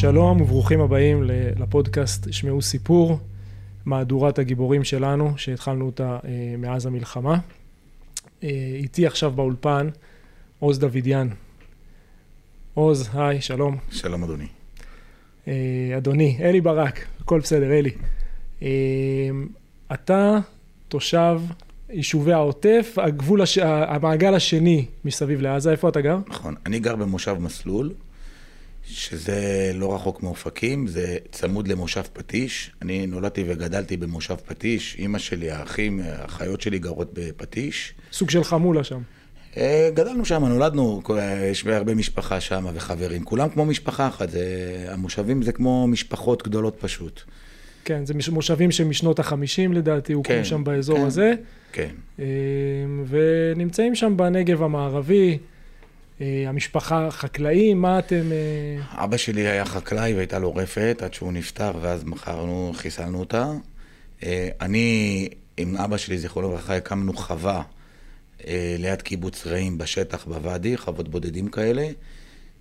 שלום וברוכים הבאים לפודקאסט שמעו סיפור, מהדורת הגיבורים שלנו, שהתחלנו אותה אה, מאז המלחמה. אה, איתי עכשיו באולפן עוז דוידיאן. עוז, היי, שלום. שלום אדוני. אה, אדוני, אלי ברק, הכל בסדר, אלי. אתה תושב יישובי העוטף, הגבול, הש... המעגל השני מסביב לעזה, איפה אתה גר? נכון, אני גר במושב מסלול, שזה לא רחוק מאופקים, זה צמוד למושב פטיש. אני נולדתי וגדלתי במושב פטיש, אימא שלי, האחים, האחיות שלי גרות בפטיש. סוג של חמולה שם. אה, גדלנו שם, נולדנו, יש הרבה משפחה שם וחברים, כולם כמו משפחה אחת, זה, המושבים זה כמו משפחות גדולות פשוט. כן, זה מושבים שמשנות החמישים לדעתי, הוקמו כן, שם באזור כן, הזה. כן. אה, ונמצאים שם בנגב המערבי. אה, המשפחה חקלאים, מה אתם... אה, אבא שלי היה חקלאי והייתה לו רפת עד שהוא נפטר ואז מכרנו, חיסלנו אותה. אני עם אבא שלי, זיכרונו לברכה, הקמנו חווה ליד קיבוץ רעים בשטח בוואדי, חוות בודדים כאלה,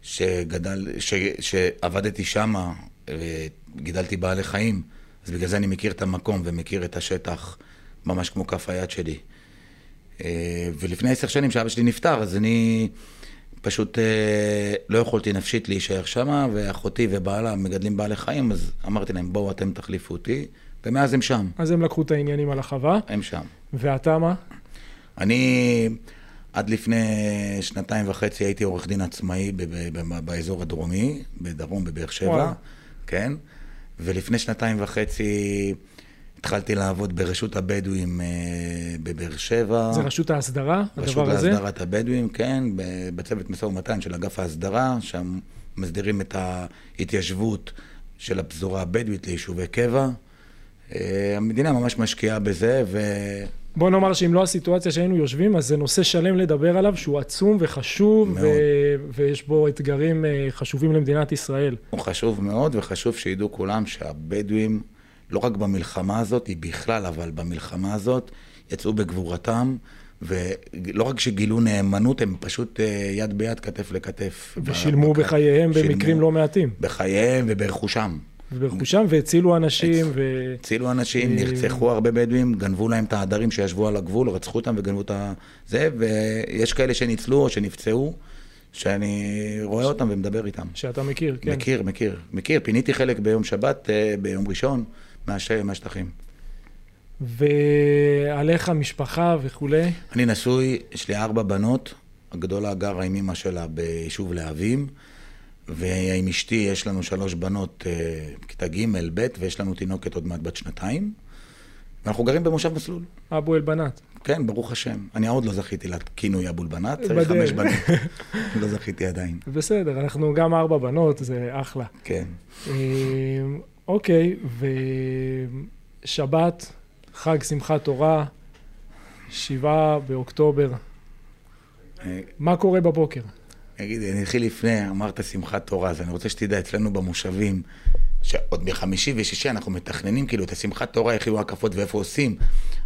שגדל, ש, שעבדתי שמה וגידלתי בעלי חיים. אז בגלל זה אני מכיר את המקום ומכיר את השטח ממש כמו כף היד שלי. אה, ולפני עשר שנים שאבא שלי נפטר, אז אני פשוט אה, לא יכולתי נפשית להישאר שמה, ואחותי ובעלה מגדלים בעלי חיים, אז אמרתי להם, בואו אתם תחליפו אותי, ומאז הם שם. אז הם לקחו את העניינים על החווה? הם שם. ואתה מה? אני עד לפני שנתיים וחצי הייתי עורך דין עצמאי באזור הדרומי, בדרום, בבאר שבע. כן. ולפני שנתיים וחצי התחלתי לעבוד ברשות הבדואים אה, בבאר שבע. זה רשות ההסדרה, הדבר הזה? רשות להסדרת הבדואים, כן, בצוות משא ומתן של אגף ההסדרה, שם מסדירים את ההתיישבות של הפזורה הבדואית ליישובי קבע. אה, המדינה ממש משקיעה בזה, ו... בוא נאמר שאם לא הסיטואציה שהיינו יושבים, אז זה נושא שלם לדבר עליו, שהוא עצום וחשוב, ו... ויש בו אתגרים אה, חשובים למדינת ישראל. הוא חשוב מאוד, וחשוב שידעו כולם שהבדואים, לא רק במלחמה הזאת, היא בכלל, אבל במלחמה הזאת, יצאו בגבורתם, ולא רק שגילו נאמנות, הם פשוט אה, יד ביד, כתף לכתף. ושילמו בק... בחייהם שילמו במקרים לא מעטים. בחייהם וברכושם. וברכושם, והצילו אנשים. ו... הצילו אנשים, נרצחו הרבה בדואים, גנבו להם את העדרים שישבו על הגבול, רצחו אותם וגנבו את זה, ויש כאלה שניצלו או שנפצעו, שאני רואה אותם ומדבר איתם. שאתה מכיר, כן. מכיר, מכיר, מכיר. פיניתי חלק ביום שבת, אה, ביום ראשון, מהשטחים. ועליך משפחה וכולי? אני נשוי, יש לי ארבע בנות, הגדולה גרה עם אמא שלה ביישוב להבים. ועם אשתי יש לנו שלוש בנות, אה, כיתה ג', ב', ויש לנו תינוקת עוד מעט בת שנתיים. ואנחנו גרים במושב מסלול. אבו אל-בנת. כן, ברוך השם. אני עוד לא זכיתי לכינוי אבו אל-בנת, צריך חמש בנות. לא זכיתי עדיין. בסדר, אנחנו גם ארבע בנות, זה אחלה. כן. אוקיי, ושבת, חג שמחת תורה, שבעה באוקטובר. אה, מה קורה בבוקר? נגיד, אני אתחיל לפני, אמרת שמחת תורה, אז אני רוצה שתדע, אצלנו במושבים, שעוד בחמישי ושישי אנחנו מתכננים כאילו את השמחת תורה, איך יהיו הקפות ואיפה עושים.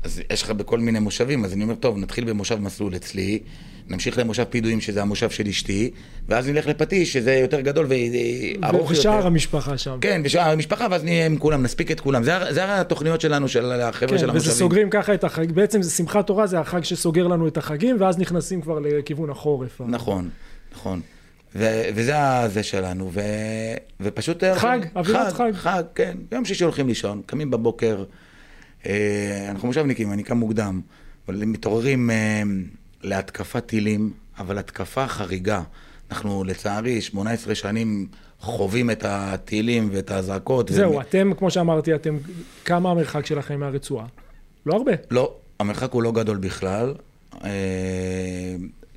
אז יש לך בכל מיני מושבים, אז אני אומר, טוב, נתחיל במושב מסלול אצלי, נמשיך למושב פידויים, שזה המושב של אשתי, ואז נלך לפטיש, שזה יותר גדול וארוך יותר. ושאר המשפחה שם. כן, ושאר המשפחה, ואז נהיה עם כולם, נספיק את כולם. זה, זה התוכניות שלנו, של החבר'ה כן, של המושבים. וזה סוגרים ככה את החג, בעצם זה שמחת תורה, זה החג שסוגר לנו את החגים, ואז נכנסים כבר לכיוון החורף. נכון. נכון. ו- וזה זה שלנו, ו- ופשוט... חג, אווירת חג. חג, כן. ביום שישי הולכים לישון, קמים בבוקר, אה, אנחנו מושבניקים, אני קם מוקדם, אבל מתעוררים אה, להתקפת טילים, אבל התקפה חריגה. אנחנו לצערי 18 שנים חווים את הטילים ואת האזעקות. זהו, ו... אתם, כמו שאמרתי, אתם, כמה המרחק שלכם מהרצועה? לא הרבה. לא, המרחק הוא לא גדול בכלל. אה,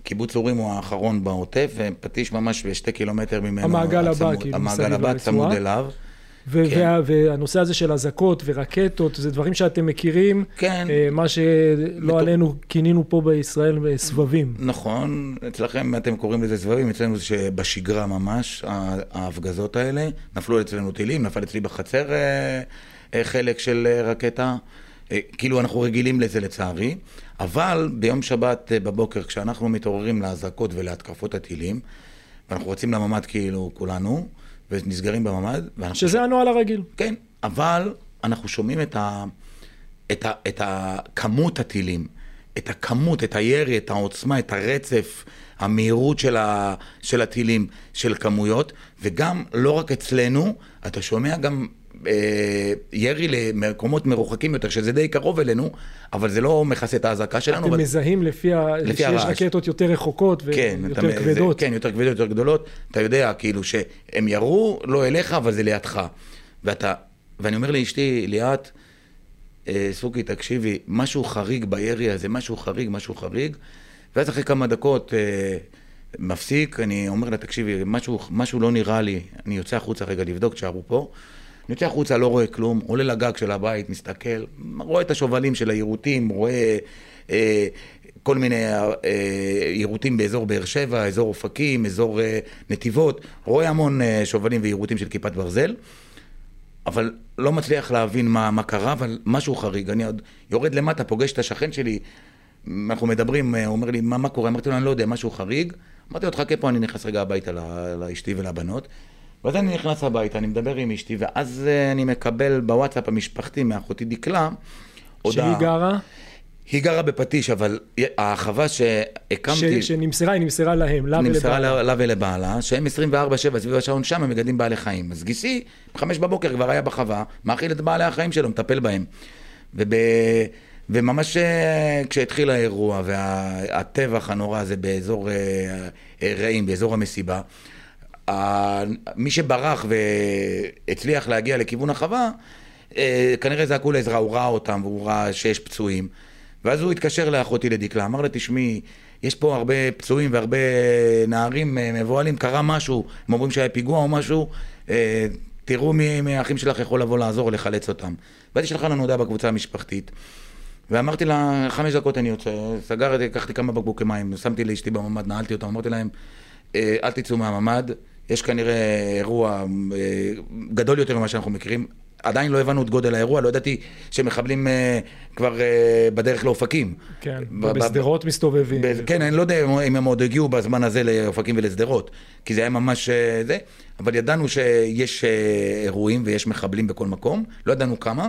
קיבוץ אורים הוא האחרון בעוטף, ופטיש ממש בשתי קילומטר ממנו. המעגל הבא, כאילו, המעגל הבא צמוד אליו. ו- כן. וה- והנושא הזה של אזעקות ורקטות, זה דברים שאתם מכירים, כן. אה, מה שלא בת... עלינו כינינו פה בישראל אה, סבבים. נכון, אצלכם אתם קוראים לזה סבבים, אצלנו זה שבשגרה ממש, ההפגזות האלה, נפלו אצלנו טילים, נפל אצלי בחצר אה, חלק של רקטה. כאילו אנחנו רגילים לזה לצערי, אבל ביום שבת בבוקר כשאנחנו מתעוררים לאזעקות ולהתקפות הטילים, ואנחנו רצים לממ"ד כאילו כולנו, ונסגרים בממ"ד. ואנחנו שזה הנוהל הרגיל. כן, אבל אנחנו שומעים את, ה, את, ה, את הכמות הטילים, את הכמות, את הירי, את העוצמה, את הרצף, המהירות של, ה, של הטילים, של כמויות, וגם לא רק אצלנו, אתה שומע גם ירי למקומות מרוחקים יותר, שזה די קרוב אלינו, אבל זה לא מכסה את האזעקה שלנו. אתם אבל... מזהים לפי, ה... לפי שיש הרעש. רקטות יותר רחוקות כן, ויותר אתה- כבדות. זה, כן, יותר כבדות, יותר גדולות. אתה יודע, כאילו, שהם ירו לא אליך, אבל זה לידך. ואתה, ואני אומר לאשתי, ליאת, אה, סוכי, תקשיבי, משהו חריג בירי הזה, משהו חריג, משהו חריג. ואז אחרי כמה דקות אה, מפסיק, אני אומר לה, תקשיבי, משהו, משהו לא נראה לי, אני יוצא החוצה רגע לבדוק, תשארו פה. אני יוצא החוצה, לא רואה כלום, עולה לגג של הבית, מסתכל, רואה את השובלים של היירוטים, רואה אה, כל מיני אה, יירוטים באזור באר שבע, אזור אופקים, אזור אה, נתיבות, רואה המון אה, שובלים ויירוטים של כיפת ברזל. אבל לא מצליח להבין מה, מה קרה, אבל משהו חריג. אני עוד יורד למטה, פוגש את השכן שלי, אנחנו מדברים, אה, הוא אומר לי, מה, מה קורה? אמרתי לו, אני לא יודע, משהו חריג. אמרתי לו, תחכה פה, אני נכנס רגע הביתה לאשתי ולבנות. ואז אני נכנס הביתה, אני מדבר עם אשתי, ואז אה, אני מקבל בוואטסאפ המשפחתי מאחותי דקלה, שהיא גרה, היא גרה בפטיש, אבל החווה ש... שהקמתי... שנמסרה, היא נמסרה להם, לה נמסרה ולבעלה. לה, לה ולבעלה, שהם 24-7 סביב השעון שם, הם מגדלים בעלי חיים. אז גיסי, בחמש בבוקר כבר היה בחווה, מאכיל את בעלי החיים שלו, מטפל בהם. וב... וממש אה, כשהתחיל האירוע והטבח הנורא הזה באזור אה, רעים, באזור המסיבה, מי שברח והצליח להגיע לכיוון החווה, אה, כנראה זעקו לעזרה, הוא ראה אותם והוא ראה שיש פצועים. ואז הוא התקשר לאחותי לדקלה, אמר לה, תשמעי, יש פה הרבה פצועים והרבה נערים אה, מבוהלים, קרה משהו, הם אומרים שהיה פיגוע או משהו, אה, תראו מי מהאחים שלך יכול לבוא לעזור לחלץ אותם. ואז היא שלחה לנו הודעה בקבוצה המשפחתית. ואמרתי לה, חמש דקות אני יוצא, סגרתי, לקחתי כמה בקבוקי מים, שמתי לאשתי בממ"ד, נעלתי אותם, אמרתי להם, "אה, אל תצאו מהממ"ד, יש כנראה אירוע אה, גדול יותר ממה שאנחנו מכירים. עדיין לא הבנו את גודל האירוע, לא ידעתי שמחבלים אה, כבר אה, בדרך לאופקים. כן, ב- ב- בשדרות מסתובבים. ב- כן, אני לא יודע אם הם עוד הגיעו בזמן הזה לאופקים ולשדרות, כי זה היה ממש אה, זה, אבל ידענו שיש אה, אירועים ויש מחבלים בכל מקום, לא ידענו כמה,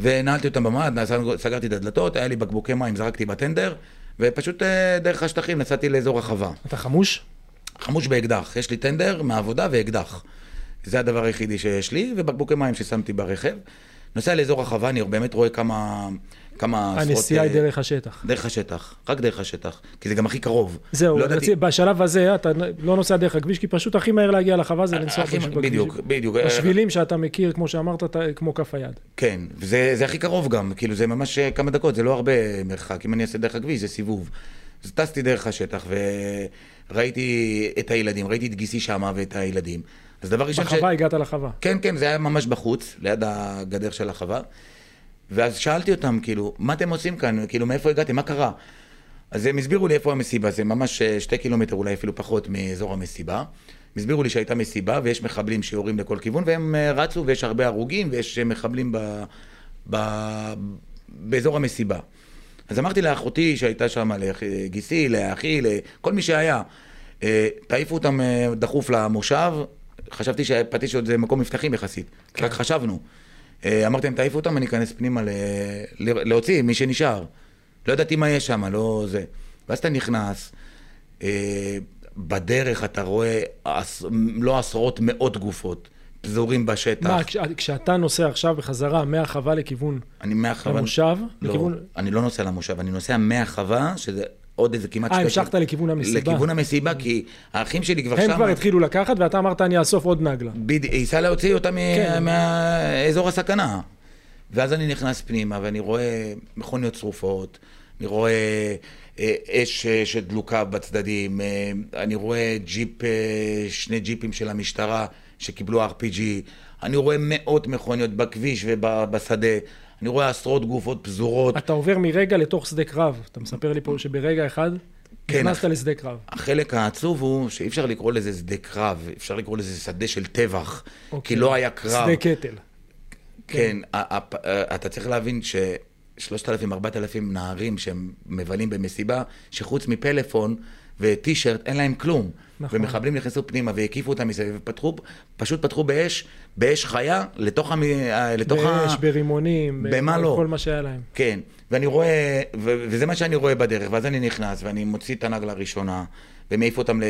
ונעלתי אותם במד, סגרתי את הדלתות, היה לי בקבוקי מים, זרקתי בטנדר, ופשוט אה, דרך השטחים נסעתי לאזור החווה. אתה חמוש? חמוש באקדח, יש לי טנדר מהעבודה ואקדח. זה הדבר היחידי שיש לי, ובקבוקי מים ששמתי ברכב. נוסע לאזור החווה, אני באמת רואה כמה... כמה עשרות... הנסיעה היא אה, דרך השטח. דרך השטח, רק דרך השטח, כי זה גם הכי קרוב. זהו, לא ידעתי- בשלב הזה אתה לא נוסע דרך הכביש, כי פשוט הכי מהר להגיע לחווה זה לנסוע הכי- בכביש. בדיוק, בדיוק. בשבילים שאתה מכיר, כמו שאמרת, אתה- כמו כף היד. כן, וזה זה הכי קרוב גם, כאילו זה ממש אה, כמה דקות, זה לא הרבה מרחק, אם אני אעשה דרך הכביש זה סיבוב. אז טסתי דרך השטח וראיתי את הילדים, ראיתי את גיסי שמה ואת הילדים. אז דבר ראשון בחווה הגעת לחווה. כן, כן, זה היה ממש בחוץ, ליד הגדר של החווה. ואז שאלתי אותם, כאילו, מה אתם עושים כאן? כאילו, מאיפה הגעתם? מה קרה? אז הם הסבירו לי איפה המסיבה, זה ממש אה, שתי קילומטר, אולי אפילו פחות מאזור המסיבה. הם הסבירו לי שהייתה מסיבה ויש מחבלים שיורים לכל כיוון, והם אה, רצו ויש הרבה הרוגים ויש מחבלים ב, ב, באזור המסיבה. אז אמרתי לאחותי שהייתה שם, לגיסי, לאחי, לכל מי שהיה, אה, תעיפו אותם אה, דחוף למושב, חשבתי שפטיש עוד זה מקום מבטחים יחסית, כן. רק חשבנו. אה, אמרתי להם, תעיפו אותם, אני אכנס פנימה ל... ל- להוציא מי שנשאר. לא ידעתי מה יש שם, לא זה. ואז אתה נכנס, בדרך אתה רואה עש... לא עשרות, מאות גופות פזורים בשטח. מה, כש- כשאתה נוסע עכשיו בחזרה מהחווה לכיוון אני מהחווה... למושב, לא, לכיוון... אני לא נוסע למושב, אני נוסע מהחווה, שזה עוד איזה כמעט... אה, שתי המשכת קילו- לכיוון המסיבה. לכיוון המסיבה, כי האחים שלי כבר הם שם... כבר התחילו לקחת, ואתה אמרת, אני אאסוף עוד נגלה. בדיוק, ייסע להוציא אותה כן. מאזור הסכנה. ואז אני נכנס פנימה ואני רואה מכוניות שרופות, אני רואה אה, אש אה, שדלוקה בצדדים, אה, אני רואה ג'יפ, אה, שני ג'יפים של המשטרה שקיבלו RPG, אני רואה מאות מכוניות בכביש ובשדה, אני רואה עשרות גופות פזורות. אתה עובר מרגע לתוך שדה קרב. אתה מספר לי פה שברגע אחד כן, נכנסת לשדה קרב. החלק העצוב הוא שאי אפשר לקרוא לזה שדה קרב, אפשר לקרוא לזה שדה של טבח, כי אוקיי. לא היה קרב. שדה קטל. כן, ה- אתה צריך להבין ש-3,000-4,000 נערים שהם מבלים במסיבה, שחוץ מפלאפון וטישרט, אין להם כלום. נכון. ומחבלים נכנסו פנימה והקיפו אותם מסביב, ופתחו, פשוט פתחו באש, באש חיה, לתוך, המ... אה, לתוך באש, ברימונים, במה לא? כל מה שהיה להם. כן, ואני רואה, ו- וזה מה שאני רואה בדרך, ואז אני נכנס, ואני מוציא את הנגלה הראשונה, ומעיף אותם ל...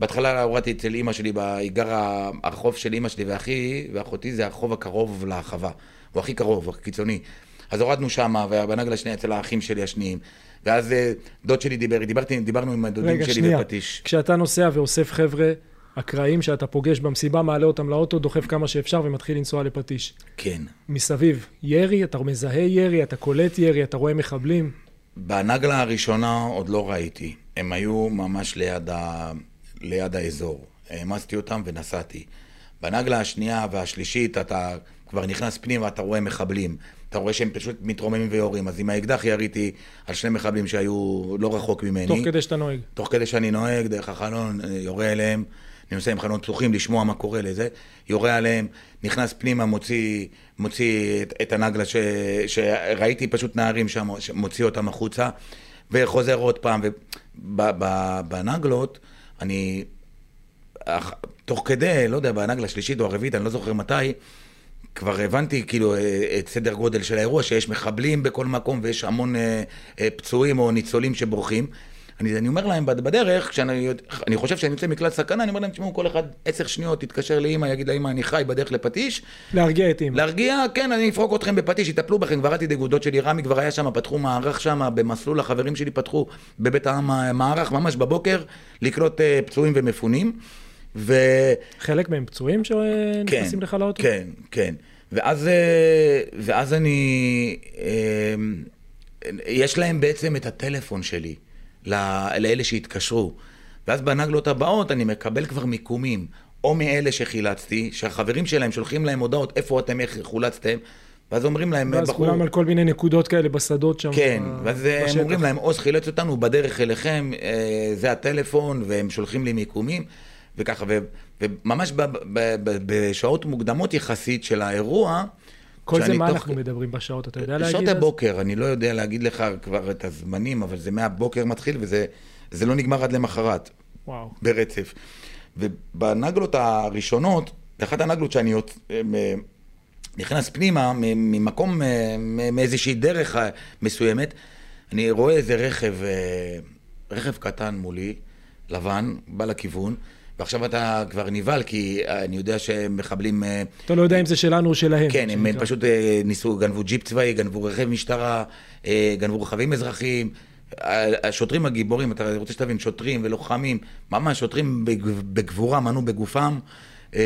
בהתחלה הורדתי אצל אימא שלי, היא גרה, הרחוב של אימא שלי ואחי ואחותי זה הרחוב הקרוב לחווה, הוא הכי קרוב, הכי קיצוני. אז הורדנו שמה, ובנגלה השנייה אצל האחים שלי השניים. ואז אה, דוד שלי דיבר, דיברתי, דיברנו עם הדודים רגע, שלי שנייה. בפטיש. כשאתה נוסע ואוסף חבר'ה אקראיים שאתה פוגש במסיבה, מעלה אותם לאוטו, דוחף כמה שאפשר ומתחיל לנסוע לפטיש. כן. מסביב, ירי, אתה מזהה ירי, אתה קולט ירי, אתה רואה מחבלים. בנגלה הראשונה עוד לא ראיתי. הם היו ממש ליד, ה... ליד האזור. העמסתי אותם ונסעתי. בנגלה השנייה והשלישית אתה כבר נכנס פנימה, אתה רואה מחבלים. אתה רואה שהם פשוט מתרוממים ויורים. אז עם האקדח יריתי על שני מחבלים שהיו לא רחוק ממני. תוך כדי שאתה נוהג. תוך כדי שאני נוהג, דרך החלון, אה, יורה אליהם. אני נוסע עם חלונות פתוחים לשמוע מה קורה לזה, יורה עליהם, נכנס פנימה, מוציא, מוציא את, את הנגלה ש, שראיתי פשוט נערים שם, מוציא אותם החוצה, וחוזר עוד פעם. ובנגלות, אני, תוך כדי, לא יודע, בנגלה השלישית או הרביעית, אני לא זוכר מתי, כבר הבנתי כאילו אה, את סדר גודל של האירוע, שיש מחבלים בכל מקום ויש המון אה, אה, פצועים או ניצולים שבורחים. אני, אני אומר להם בד- בדרך, כשאני אני חושב שאני יוצא מכלל סכנה, אני אומר להם, תשמעו, כל אחד עשר שניות יתקשר לאימא, יגיד לאימא, אני חי בדרך לפטיש. להרגיע את אימא. להרגיע, כן, אני אפרוק אתכם בפטיש, יטפלו בכם, כבר אל תדאגו, דוד שלי רמי כבר היה שם, פתחו מערך שם, במסלול החברים שלי פתחו בבית העם מערך, ממש בבוקר, לקלוט אה, פצועים ומפונים. ו... חלק מהם פצועים שנכנסים לך לאוטו? כן, כן. ואז, אה, ואז אני, אה, יש להם בעצם את הטלפון שלי, לאלה שהתקשרו. ואז בנגלות הבאות אני מקבל כבר מיקומים, או מאלה שחילצתי, שהחברים שלהם שולחים להם הודעות, איפה אתם, איך חולצתם, ואז אומרים להם, ואז בחור... כולם על כל מיני נקודות כאלה בשדות שם. כן, ב- ואז הם בשטח. אומרים להם, עוז חילץ אותנו, בדרך אליכם, אה, זה הטלפון, והם שולחים לי מיקומים, וככה, ו, וממש ב, ב, ב, בשעות מוקדמות יחסית של האירוע, כל זה מה תוך- אנחנו מדברים בשעות, אתה יודע להגיד? שעות אז? הבוקר, אני לא יודע להגיד לך כבר את הזמנים, אבל זה מהבוקר מתחיל, וזה זה לא נגמר עד למחרת, וואו. ברצף. ובנגלות הראשונות, באחת הנגלות שאני נכנס פנימה ממקום, מאיזושהי דרך מסוימת, אני רואה איזה רכב, אה, רכב קטן מולי, לבן, בא לכיוון, ועכשיו אתה כבר נבהל, כי אה, אני יודע שמחבלים... אה, אתה לא יודע אם זה שלנו או שלהם. כן, הם שנקרא. פשוט אה, ניסו, גנבו ג'יפ צבאי, גנבו רכב משטרה, גנבו רכבים אזרחיים. השוטרים הגיבורים, אתה רוצה שתבין, שוטרים ולוחמים, ממש שוטרים בג- בגבורה, מנעו בגופם ו-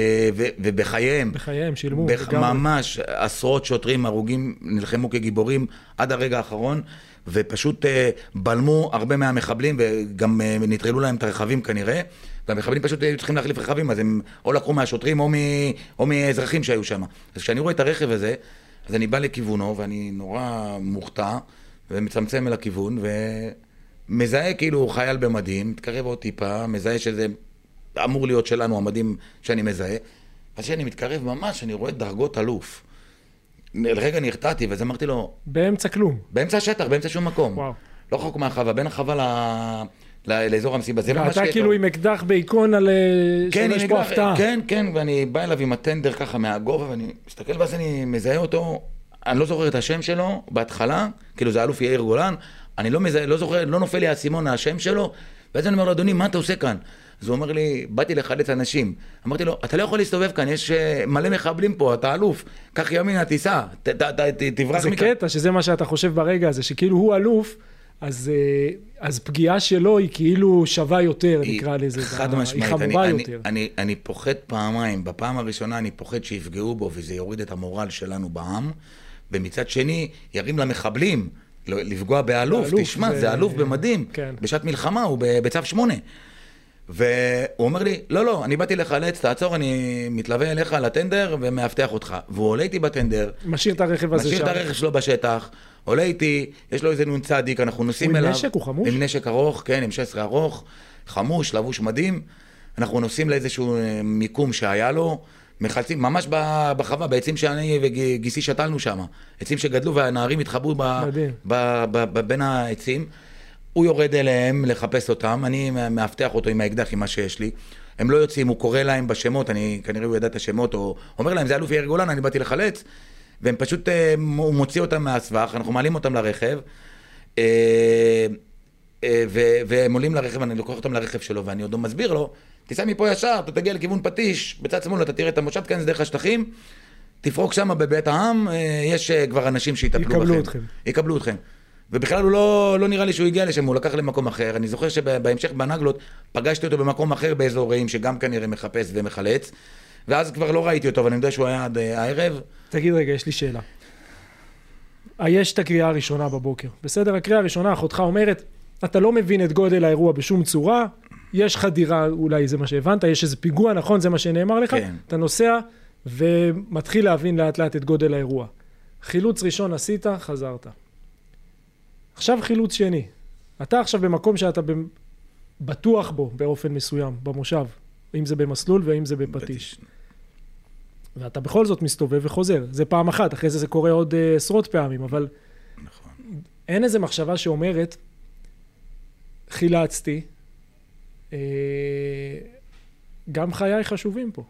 ובחייהם. בחייהם שילמו. בח-. ממש עשרות שוטרים הרוגים, נלחמו כגיבורים עד הרגע האחרון, ופשוט אה, בלמו הרבה מהמחבלים, וגם אה, נטרלו להם את הרכבים כנראה. והמחבלים פשוט היו צריכים להחליף רכבים, אז הם או לקחו מהשוטרים או, מ, או מאזרחים שהיו שם. אז כשאני רואה את הרכב הזה, אז אני בא לכיוונו, ואני נורא מוכתע, ומצמצם אל הכיוון, ומזהה כאילו חייל במדים, מתקרב עוד טיפה, מזהה שזה אמור להיות שלנו, המדים שאני מזהה. אז כשאני מתקרב ממש, אני רואה דרגות אלוף. לרגע נרתעתי, ואז אמרתי לו, באמצע כלום. באמצע השטח, באמצע שום מקום. וואו. לא רחוק מהחווה, בין החווה ל... לאזור המסיבה. זה ממש ואתה קטע. כאילו עם אקדח בהיכון על... אה, כן, עם פה אקדח, הפתעה. כן, כן, ואני בא אליו עם הטנדר ככה מהגובה, ואני מסתכל ואז אני מזהה אותו, אני לא זוכר את השם שלו בהתחלה, כאילו זה אלוף יאיר גולן, אני לא מזהה, לא זוכר, לא נופל לי האסימון השם שלו, ואז אני אומר לו, אדוני, מה אתה עושה כאן? אז הוא אומר לי, באתי לחלץ אנשים. אמרתי לו, אתה לא יכול להסתובב כאן, יש אה, מלא מחבלים פה, אתה אלוף, קח ימינה, תיסע, תברח זה מכאן. קטע שזה מה שאתה חושב ברגע הזה, שכאילו הוא אלוף, אז, אה, אז פגיעה שלו היא כאילו שווה יותר, היא נקרא לזה. חד היא משמעית, חמורה אני, יותר. אני, אני, אני פוחד פעמיים, בפעם הראשונה אני פוחד שיפגעו בו וזה יוריד את המורל שלנו בעם, ומצד שני ירים למחבלים לפגוע באלוף, באלוף, תשמע, זה- זה אלוף במדים, כן. בשעת מלחמה, הוא בצו שמונה. והוא אומר לי, לא, לא, אני באתי לחלץ, תעצור, אני מתלווה אליך לטנדר ומאבטח אותך. והוא עולה איתי בטנדר, משאיר את הרכב הזה משאיר שם. את הרכב שלו בשטח, עולה איתי, יש לו איזה נ"צ, אנחנו נוסעים הוא עם אליו. נשק? הוא חמוש? עם נשק ארוך, כן, עם 16 ארוך, חמוש, לבוש מדים. אנחנו נוסעים לאיזשהו אה, מיקום שהיה לו, מחלצים, ממש בחווה, בעצים שאני וגיסי שתלנו שם. עצים שגדלו והנערים התחברו ב, מדהים. ב, ב, ב, בין העצים. הוא יורד אליהם לחפש אותם, אני מאבטח אותו עם האקדח, עם מה שיש לי. הם לא יוצאים, הוא קורא להם בשמות, אני, כנראה הוא ידע את השמות, או אומר להם, זה אלוף יאיר גולן, אני באתי לחלץ. והם פשוט, אה, הוא מוציא אותם מהסבך, אנחנו מעלים אותם לרכב, אה, אה, והם עולים לרכב, אני לוקח אותם לרכב שלו, ואני עוד לא מסביר לו, תיסע מפה ישר, אתה תגיע לכיוון פטיש, בצד שמאל אתה תראה את המושב, תיכנס דרך השטחים, תפרוק שם בבית העם, יש כבר אנשים שיטפלו בכם. יקבלו אתכם. יקבלו אתכם. ובכלל הוא לא, לא נראה לי שהוא הגיע לשם, הוא לקח למקום אחר. אני זוכר שבהמשך בנגלות פגשתי אותו במקום אחר באזור רעים, שגם כנראה מחפש ומחלץ, ואז כבר לא ראיתי אותו, אבל אני יודע שהוא היה עד הערב. תגיד רגע, יש לי שאלה. יש את הקריאה הראשונה בבוקר, בסדר? הקריאה הראשונה, אחותך אומרת, אתה לא מבין את גודל האירוע בשום צורה, יש חדירה, אולי זה מה שהבנת, יש איזה פיגוע, נכון? זה מה שנאמר לך? כן. אתה נוסע ומתחיל להבין לאט לאט את גודל האירוע. חילוץ ראשון עשית, חזרת. עכשיו חילוץ שני. אתה עכשיו במקום שאתה בטוח בו באופן מסוים, במושב, אם זה במסלול ואם זה בפטיש. ואתה בכל זאת מסתובב וחוזר. זה פעם אחת, אחרי זה זה קורה עוד uh, עשרות פעמים, אבל נכון. אין איזה מחשבה שאומרת, חילצתי, uh, גם חיי חשובים פה.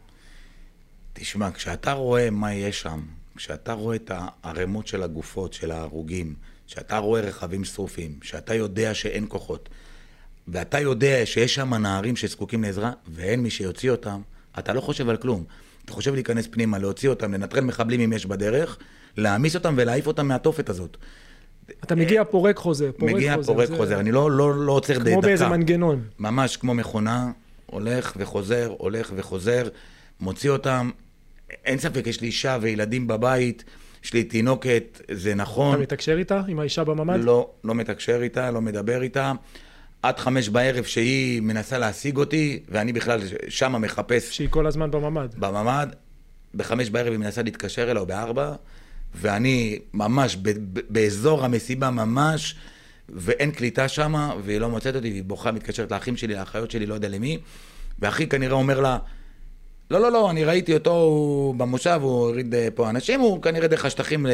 תשמע, כשאתה רואה מה יש שם, כשאתה רואה את הערימות של הגופות, של ההרוגים, כשאתה רואה רכבים שרופים, שאתה יודע שאין כוחות, ואתה יודע שיש שם נערים שזקוקים לעזרה, ואין מי שיוציא אותם, אתה לא חושב על כלום. אתה חושב להיכנס פנימה, להוציא אותם, לנטרל מחבלים אם יש בדרך, להעמיס אותם ולהעיף אותם מהתופת הזאת. אתה מגיע פורק חוזר, פורק מגיע חוזר. מגיע פורק חוזר, אני לא, לא, לא עוצר דקה. כמו באיזה מנגנון. ממש כמו מכונה, הולך וחוזר, הולך וחוזר, מוציא אותם. אין ספק, יש לי אישה וילדים בבית, יש לי תינוקת, זה נכון. אתה מתקשר איתה, עם האישה בממ"ד? לא, לא מתקשר איתה, לא מדבר איתה. עד חמש בערב שהיא מנסה להשיג אותי, ואני בכלל שמה מחפש... שהיא כל הזמן בממ"ד. בממ"ד. בחמש בערב היא מנסה להתקשר אליה, או בארבע, ואני ממש ב- ב- באזור המסיבה ממש, ואין קליטה שמה, והיא לא מוצאת אותי, והיא בוכה, מתקשרת לאחים שלי, לאחיות שלי, לא יודע למי, ואחי כנראה אומר לה, לא, לא, לא, אני ראיתי אותו במושב, הוא הוריד אה, פה אנשים, הוא כנראה דרך השטחים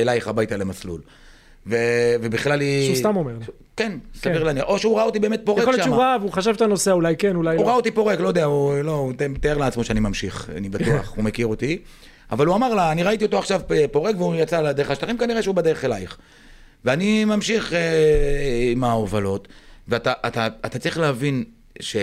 אלייך הביתה למסלול. ו... ובכלל היא... שהוא סתם אומר. כן, סביר כן. להניח. או שהוא ראה אותי באמת פורק שם. יכול להיות שהוא ראה והוא חשב שאתה נוסע, אולי כן, אולי לא. הוא ראה אותי פורק, לא יודע, הוא, לא, הוא תאר לעצמו שאני ממשיך, אני בטוח, הוא מכיר אותי. אבל הוא אמר לה, אני ראיתי אותו עכשיו פורק והוא יצא לדרך השטחים, כנראה שהוא בדרך אלייך. ואני ממשיך אה, עם ההובלות, ואתה אתה, אתה צריך להבין ש...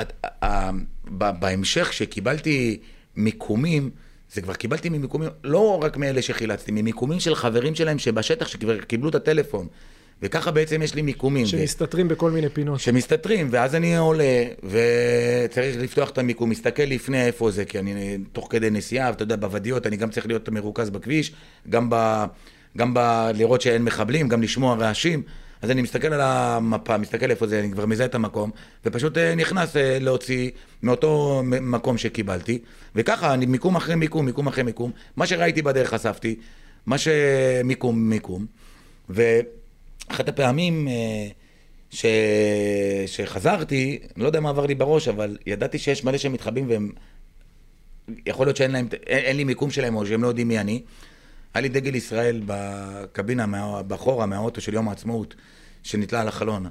את, אה, בהמשך, כשקיבלתי מיקומים, זה כבר קיבלתי ממיקומים, לא רק מאלה שחילצתי, ממיקומים של חברים שלהם שבשטח, שכבר קיבלו את הטלפון. וככה בעצם יש לי מיקומים. שמסתתרים ו... בכל מיני פינות. שמסתתרים, ואז אני עולה, וצריך לפתוח את המיקום, מסתכל לפני איפה זה, כי אני תוך כדי נסיעה, ואתה יודע, בוודיות אני גם צריך להיות מרוכז בכביש, גם, ב, גם ב, לראות שאין מחבלים, גם לשמוע רעשים. אז אני מסתכל על המפה, מסתכל איפה זה, אני כבר מזהה את המקום, ופשוט אה, נכנס אה, להוציא מאותו מקום שקיבלתי, וככה, אני מיקום אחרי מיקום, מיקום אחרי מיקום, מה שראיתי בדרך אספתי, מה שמיקום, מיקום, ואחת הפעמים אה, ש... שחזרתי, לא יודע מה עבר לי בראש, אבל ידעתי שיש מלא שמתחבאים והם... יכול להיות שאין להם, אין, אין לי מיקום שלהם או שהם לא יודעים מי אני. היה לי דגל ישראל בקבינה, בחורה, מהאוטו של יום העצמאות, שנתלה על החלון.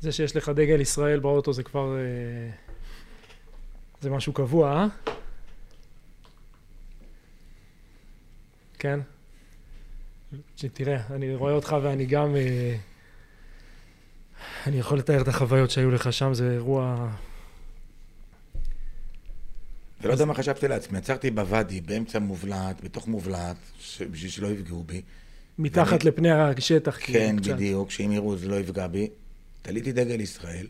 זה שיש לך דגל ישראל באוטו זה כבר... אה, זה משהו קבוע, אה? כן? תראה, אני רואה אותך ואני גם... אה, אני יכול לתאר את החוויות שהיו לך שם, זה אירוע ולא יודע מה חשבתי לעצמי, עצרתי בוואדי, באמצע מובלעת, בתוך מובלעת, בשביל שלא יפגעו בי. מתחת ואני... לפני השטח. כאילו, כן, קצת. בדיוק, שאם יראו זה לא יפגע בי. תליתי דגל ישראל.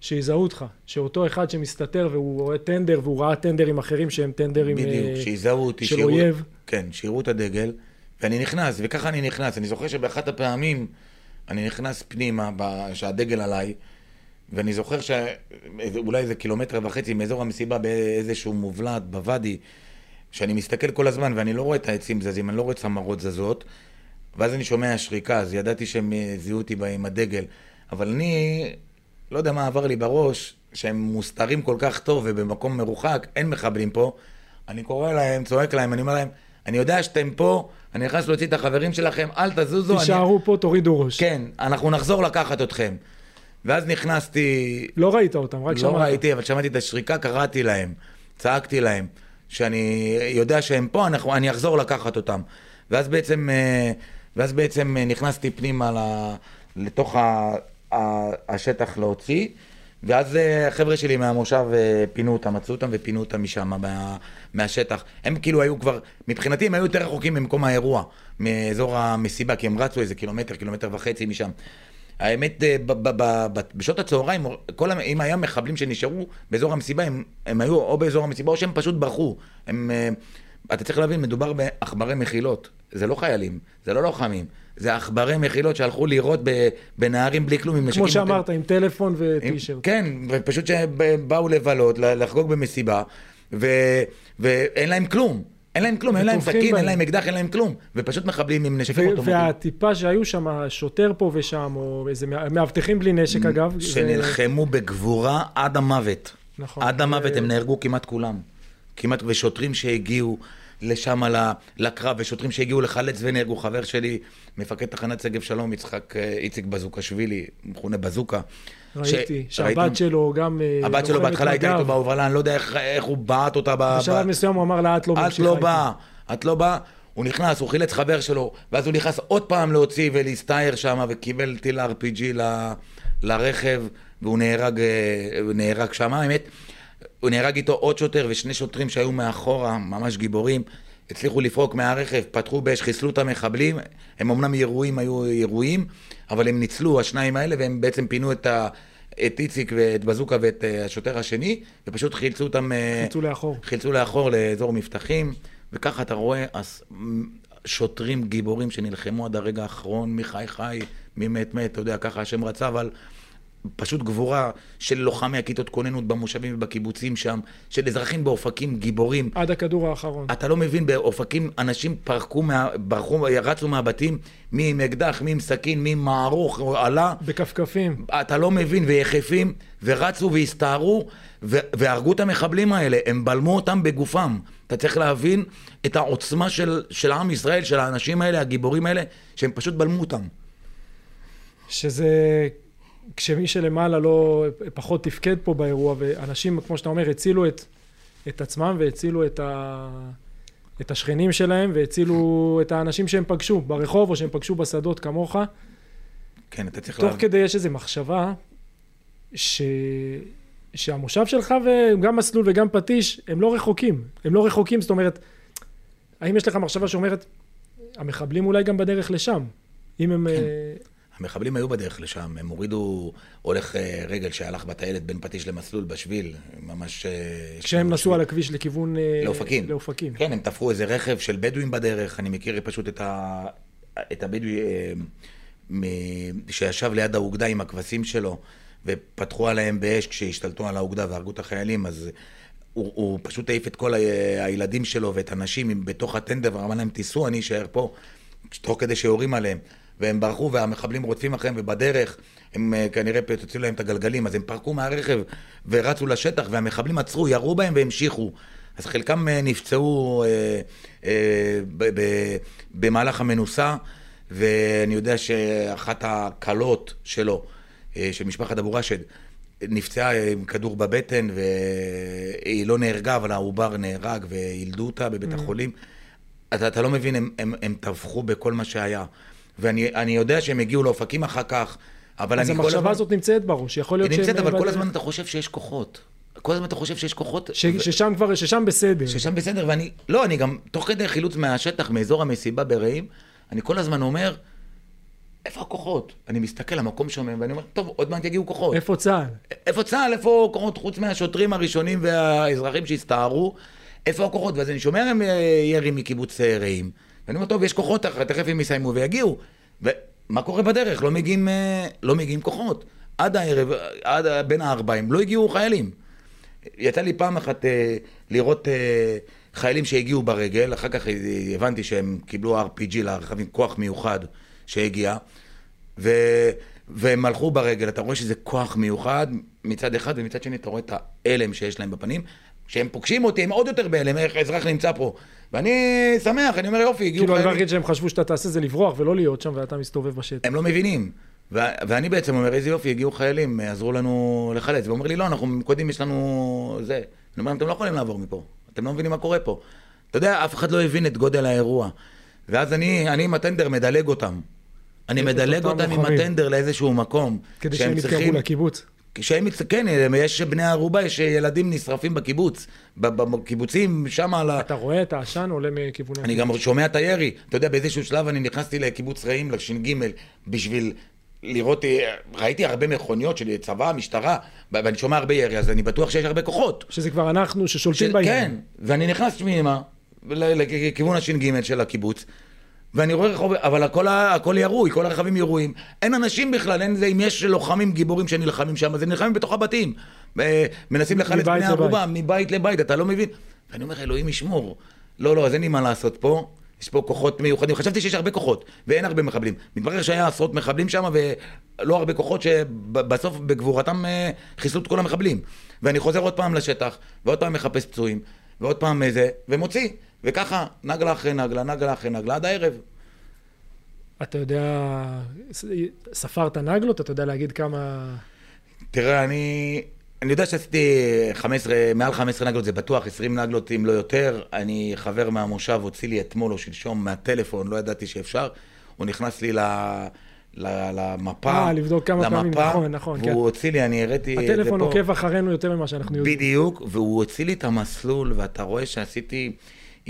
שיזהו אותך, שאותו אחד שמסתתר והוא רואה טנדר והוא ראה טנדרים אחרים שהם טנדרים בדיוק, uh, שיזהו אותי, של אויב. כן, שיראו את הדגל, ואני נכנס, וככה אני נכנס. אני זוכר שבאחת הפעמים אני נכנס פנימה, שהדגל עליי, ואני זוכר שאולי איזה קילומטר וחצי מאזור המסיבה באיזשהו מובלעת בוואדי, שאני מסתכל כל הזמן ואני לא רואה את העצים זזים, אני לא רואה צמרות זזות, ואז אני שומע שריקה, אז ידעתי שהם זיהו אותי עם הדגל. אבל אני, לא יודע מה עבר לי בראש, שהם מוסתרים כל כך טוב ובמקום מרוחק, אין מחבלים פה. אני קורא להם, צועק להם, אני אומר להם, אני יודע שאתם פה, אני נכנס להוציא את החברים שלכם, אל תזוזו. תישארו אני... פה, תורידו ראש. כן, אנחנו נחזור לקחת אתכם. ואז נכנסתי... לא ראית אותם, רק לא שמעת. לא ראיתי, אבל שמעתי את השריקה, קראתי להם, צעקתי להם, שאני יודע שהם פה, אנחנו, אני אחזור לקחת אותם. ואז בעצם, אה, ואז בעצם אה, נכנסתי פנימה ל, לתוך ה, ה, השטח להוציא, ואז אה, החבר'ה שלי מהמושב פינו אותם, מצאו אותם ופינו אותם משם, מה, מהשטח. הם כאילו היו כבר, מבחינתי הם היו יותר רחוקים ממקום האירוע, מאזור המסיבה, כי הם רצו איזה קילומטר, קילומטר וחצי משם. האמת, ב- בשעות הצהריים, כל, אם היה מחבלים שנשארו באזור המסיבה, הם, הם היו או באזור המסיבה או שהם פשוט ברחו. הם, אה, אתה צריך להבין, מדובר בעכברי מחילות. זה לא חיילים, זה לא לוחמים. זה עכברי מחילות שהלכו לירות בנערים בלי כלום. כמו שאמרת, עם טלפון וטישרט. כן, ופשוט שבאו לבלות, לחגוג במסיבה, ו, ואין להם כלום. אין להם כלום, אין להם סכין. אין להם אקדח, אין להם כלום. ופשוט מחבלים עם נשקים אוטומטיים. והטיפה שהיו שם, שוטר פה ושם, או איזה מא- מאבטחים בלי נשק אגב. שנלחמו בגבורה עד המוות. נכון. עד המוות, הם נהרגו כמעט כולם. כמעט, ושוטרים שהגיעו לשם לקרב, ושוטרים שהגיעו לחלץ ונהרגו. חבר שלי, מפקד תחנת שגב שלום, יצחק אה, איציק בזוקשווילי, מכונה בזוקה. ראיתי, ש- שהבת ראיתם? שלו גם אה, הבת שלו בהתחלה הייתה מג"ב. איתו בהובלה, אני לא יודע איך, איך הוא בעט אותה ב... בשלב ב- מסוים הוא אמר לה, את לא את ממשיכה לא איתי." באה, את לא באה. הוא נכנס, הוא חילץ חבר שלו, ואז הוא נכנס עוד פעם להוציא ולהסתער שם, וקיבל טיל RPG ל, לרכב, והוא נהרג, אה, נהרג שם. האמת, הוא נהרג איתו עוד שוטר ושני שוטרים שהיו מאחורה, ממש גיבורים. הצליחו לפרוק מהרכב, פתחו באש, חיסלו את המחבלים. הם אמנם ירויים היו ירויים, אבל הם ניצלו, השניים האלה, והם בעצם פינו את ה... את איציק ואת בזוקה ואת אה, השוטר השני, ופשוט חילצו אותם... אה, חילצו לאחור. חילצו לאחור לאזור מבטחים, וככה אתה רואה אז, שוטרים גיבורים שנלחמו עד הרגע האחרון, מי חי חי, מי מת מת, אתה יודע, ככה השם רצה, אבל פשוט גבורה של לוחמי הכיתות כוננות במושבים ובקיבוצים שם, של אזרחים באופקים גיבורים. עד הכדור האחרון. אתה לא מבין, באופקים אנשים פרקו, מה, ברחו, רצו מהבתים, מי עם אקדח, מי עם סכין, מי עם מערוך, עלה. בכפכפים. אתה לא מבין, ויחפים, ורצו והסתערו, ו- והרגו את המחבלים האלה, הם בלמו אותם בגופם. אתה צריך להבין את העוצמה של, של עם ישראל, של האנשים האלה, הגיבורים האלה, שהם פשוט בלמו אותם. שזה כשמי שלמעלה לא פחות תפקד פה באירוע, ואנשים, כמו שאתה אומר, הצילו את, את עצמם והצילו את, ה, את השכנים שלהם, והצילו את האנשים שהם פגשו ברחוב או שהם פגשו בשדות כמוך. כן, אתה צריך תוך להבין. כדי יש איזו מחשבה ש... שהמושב שלך וגם מסלול וגם פטיש הם לא רחוקים. הם לא רחוקים, זאת אומרת, האם יש לך מחשבה שאומרת, המחבלים אולי גם בדרך לשם? אם הם... כן. המחבלים היו בדרך לשם, הם הורידו הולך אה, רגל שהלך בטיילת בין פטיש למסלול בשביל, ממש... אה, כשהם נסעו. על הכביש לכיוון... אה, לאופקים. לאופקים. כן, הם תפרו איזה רכב של בדואים בדרך, אני מכיר פשוט את, ה... את הבדואי מ... שישב ליד האוגדה עם הכבשים שלו, ופתחו עליהם באש כשהשתלטו על האוגדה והרגו את החיילים, אז הוא, הוא פשוט העיף את כל ה... הילדים שלו ואת הנשים בתוך הטנדר, ואמר להם, תיסעו, אני אשאר פה, תוך כדי שיורים עליהם. והם ברחו והמחבלים רודפים אחריהם, ובדרך הם אה, כנראה פוצצו להם את הגלגלים, אז הם פרקו מהרכב ורצו לשטח, והמחבלים עצרו, ירו בהם והמשיכו. אז חלקם אה, נפצעו אה, אה, ב- ב- במהלך המנוסה, ואני יודע שאחת הכלות שלו, אה, של משפחת אבו רשד, נפצעה עם כדור בבטן, והיא לא נהרגה, אבל העובר נהרג, וילדו אותה בבית החולים. אתה, אתה לא מבין, הם, הם, הם טבחו בכל מה שהיה. ואני אני יודע שהם הגיעו לאופקים אחר כך, אבל אז אני כל המחשבה הזמן... הזאת נמצאת בראש, יכול להיות היא שהם... נמצאת, אבל כל. הזמן אתה חושב שיש כוחות. כל הזמן אתה חושב שיש כוחות. ש... ו- ששם כבר, ששם בסדר. ששם בסדר, ואני, לא, אני גם, תוך כדי חילוץ מהשטח, מאזור המסיבה ברעים, אני כל הזמן אומר, איפה הכוחות? אני מסתכל, המקום שומם, ואני אומר, טוב, עוד מעט יגיעו כוחות. איפה צה"ל? איפה צה"ל? איפה כוחות חוץ מהשוטרים הראשונים והאזרחים שהסתערו? איפה הכוחות? ואז אני שומע אה, ירי מקיבוץ אה, רעים, ואני אומר, טוב, יש כוחות, תכף תכף הם יסיימו ויגיעו. ומה קורה בדרך? לא מגיעים, אה, לא מגיעים כוחות. עד הערב, עד בין הארבעים, לא הגיעו חיילים. יצא לי פעם אחת אה, לראות אה, חיילים שהגיעו ברגל, אחר כך הבנתי שהם קיבלו RPG לרכבים, כוח מיוחד שהגיע, ו, והם הלכו ברגל, אתה רואה שזה כוח מיוחד מצד אחד, ומצד שני אתה רואה את ההלם שיש להם בפנים. כשהם פוגשים אותי, הם עוד יותר בהלם, איך האזרח נמצא פה. ואני שמח, אני אומר יופי, הגיעו כאילו, הדבר. היחיד שהם חשבו שאתה תעשה זה לברוח ולא להיות שם, ואתה מסתובב בשטח. הם לא מבינים. ו- ואני בעצם אומר, איזה יופי, הגיעו חיילים, עזרו לנו לחלץ. והוא אומר לי, לא, אנחנו קודם יש לנו זה. אני אומר אתם לא יכולים לעבור מפה. אתם לא מבינים מה קורה פה. אתה יודע, אף אחד לא הבין את גודל האירוע. ואז אני, אני עם הטנדר מדלג אותם. אני מדלג אותם עם. הטנדר לאיזשהו מקום. כדי שהם יתקרבו לקיבוץ. כשהם, כן, יש בני ערובה, יש ילדים נשרפים בקיבוץ. בקיבוצים, שם על ה... אתה רואה את העשן עולה מכיוון... אני גם שומע את הירי. אתה יודע, באיזשהו שלב אני נכנסתי לקיבוץ רעים, לש"ג, בשביל לראות, אה, ראיתי הרבה מכוניות של צבא, משטרה, ואני שומע הרבה ירי, אז אני בטוח שיש הרבה כוחות. שזה כבר אנחנו ששולטים של- בעניין. כן, ואני נכנס פנימה, ל- לכיוון הש"ג של הקיבוץ, ואני רואה רחוב, אבל הכל, הכל ירוי, כל הרכבים ירויים. אין אנשים בכלל, אין זה, אם יש לוחמים גיבורים שנלחמים שם, אז הם נלחמים בתוך הבתים. אה, מנסים לחלץ בני. ערובה, מבית לבית, אתה לא מבין? ואני אומר, אלוהים ישמור. לא, לא, אז אין לי מה לעשות פה. יש פה כוחות מיוחדים. חשבתי שיש הרבה כוחות, ואין הרבה מחבלים. מתברר שהיה עשרות מחבלים שם, ולא הרבה כוחות שבסוף בגבורתם אה, חיסלו את כל המחבלים. ואני חוזר עוד פעם לשטח, ועוד פעם מחפש פצועים, ועוד פעם איזה, ומוציא. וככה, נגלה אחרי נגלה, נגלה אחרי נגלה, עד הערב. אתה יודע, ספרת נגלות? אתה יודע להגיד כמה... תראה, אני... אני יודע שעשיתי 15, מעל 15 נגלות, זה בטוח, 20 נגלות אם לא יותר. אני חבר מהמושב, הוציא לי אתמול או שלשום מהטלפון, לא ידעתי שאפשר. הוא נכנס לי ל... ל- למפה, אה, לבדוק כמה פעמים, נכון, נכון, והוא הוציא לי, אני הראתי את זה פה. הטלפון עוקב אחרינו יותר ממה שאנחנו יודעים. בדיוק, והוא הוציא לי את המסלול, ואתה רואה שעשיתי,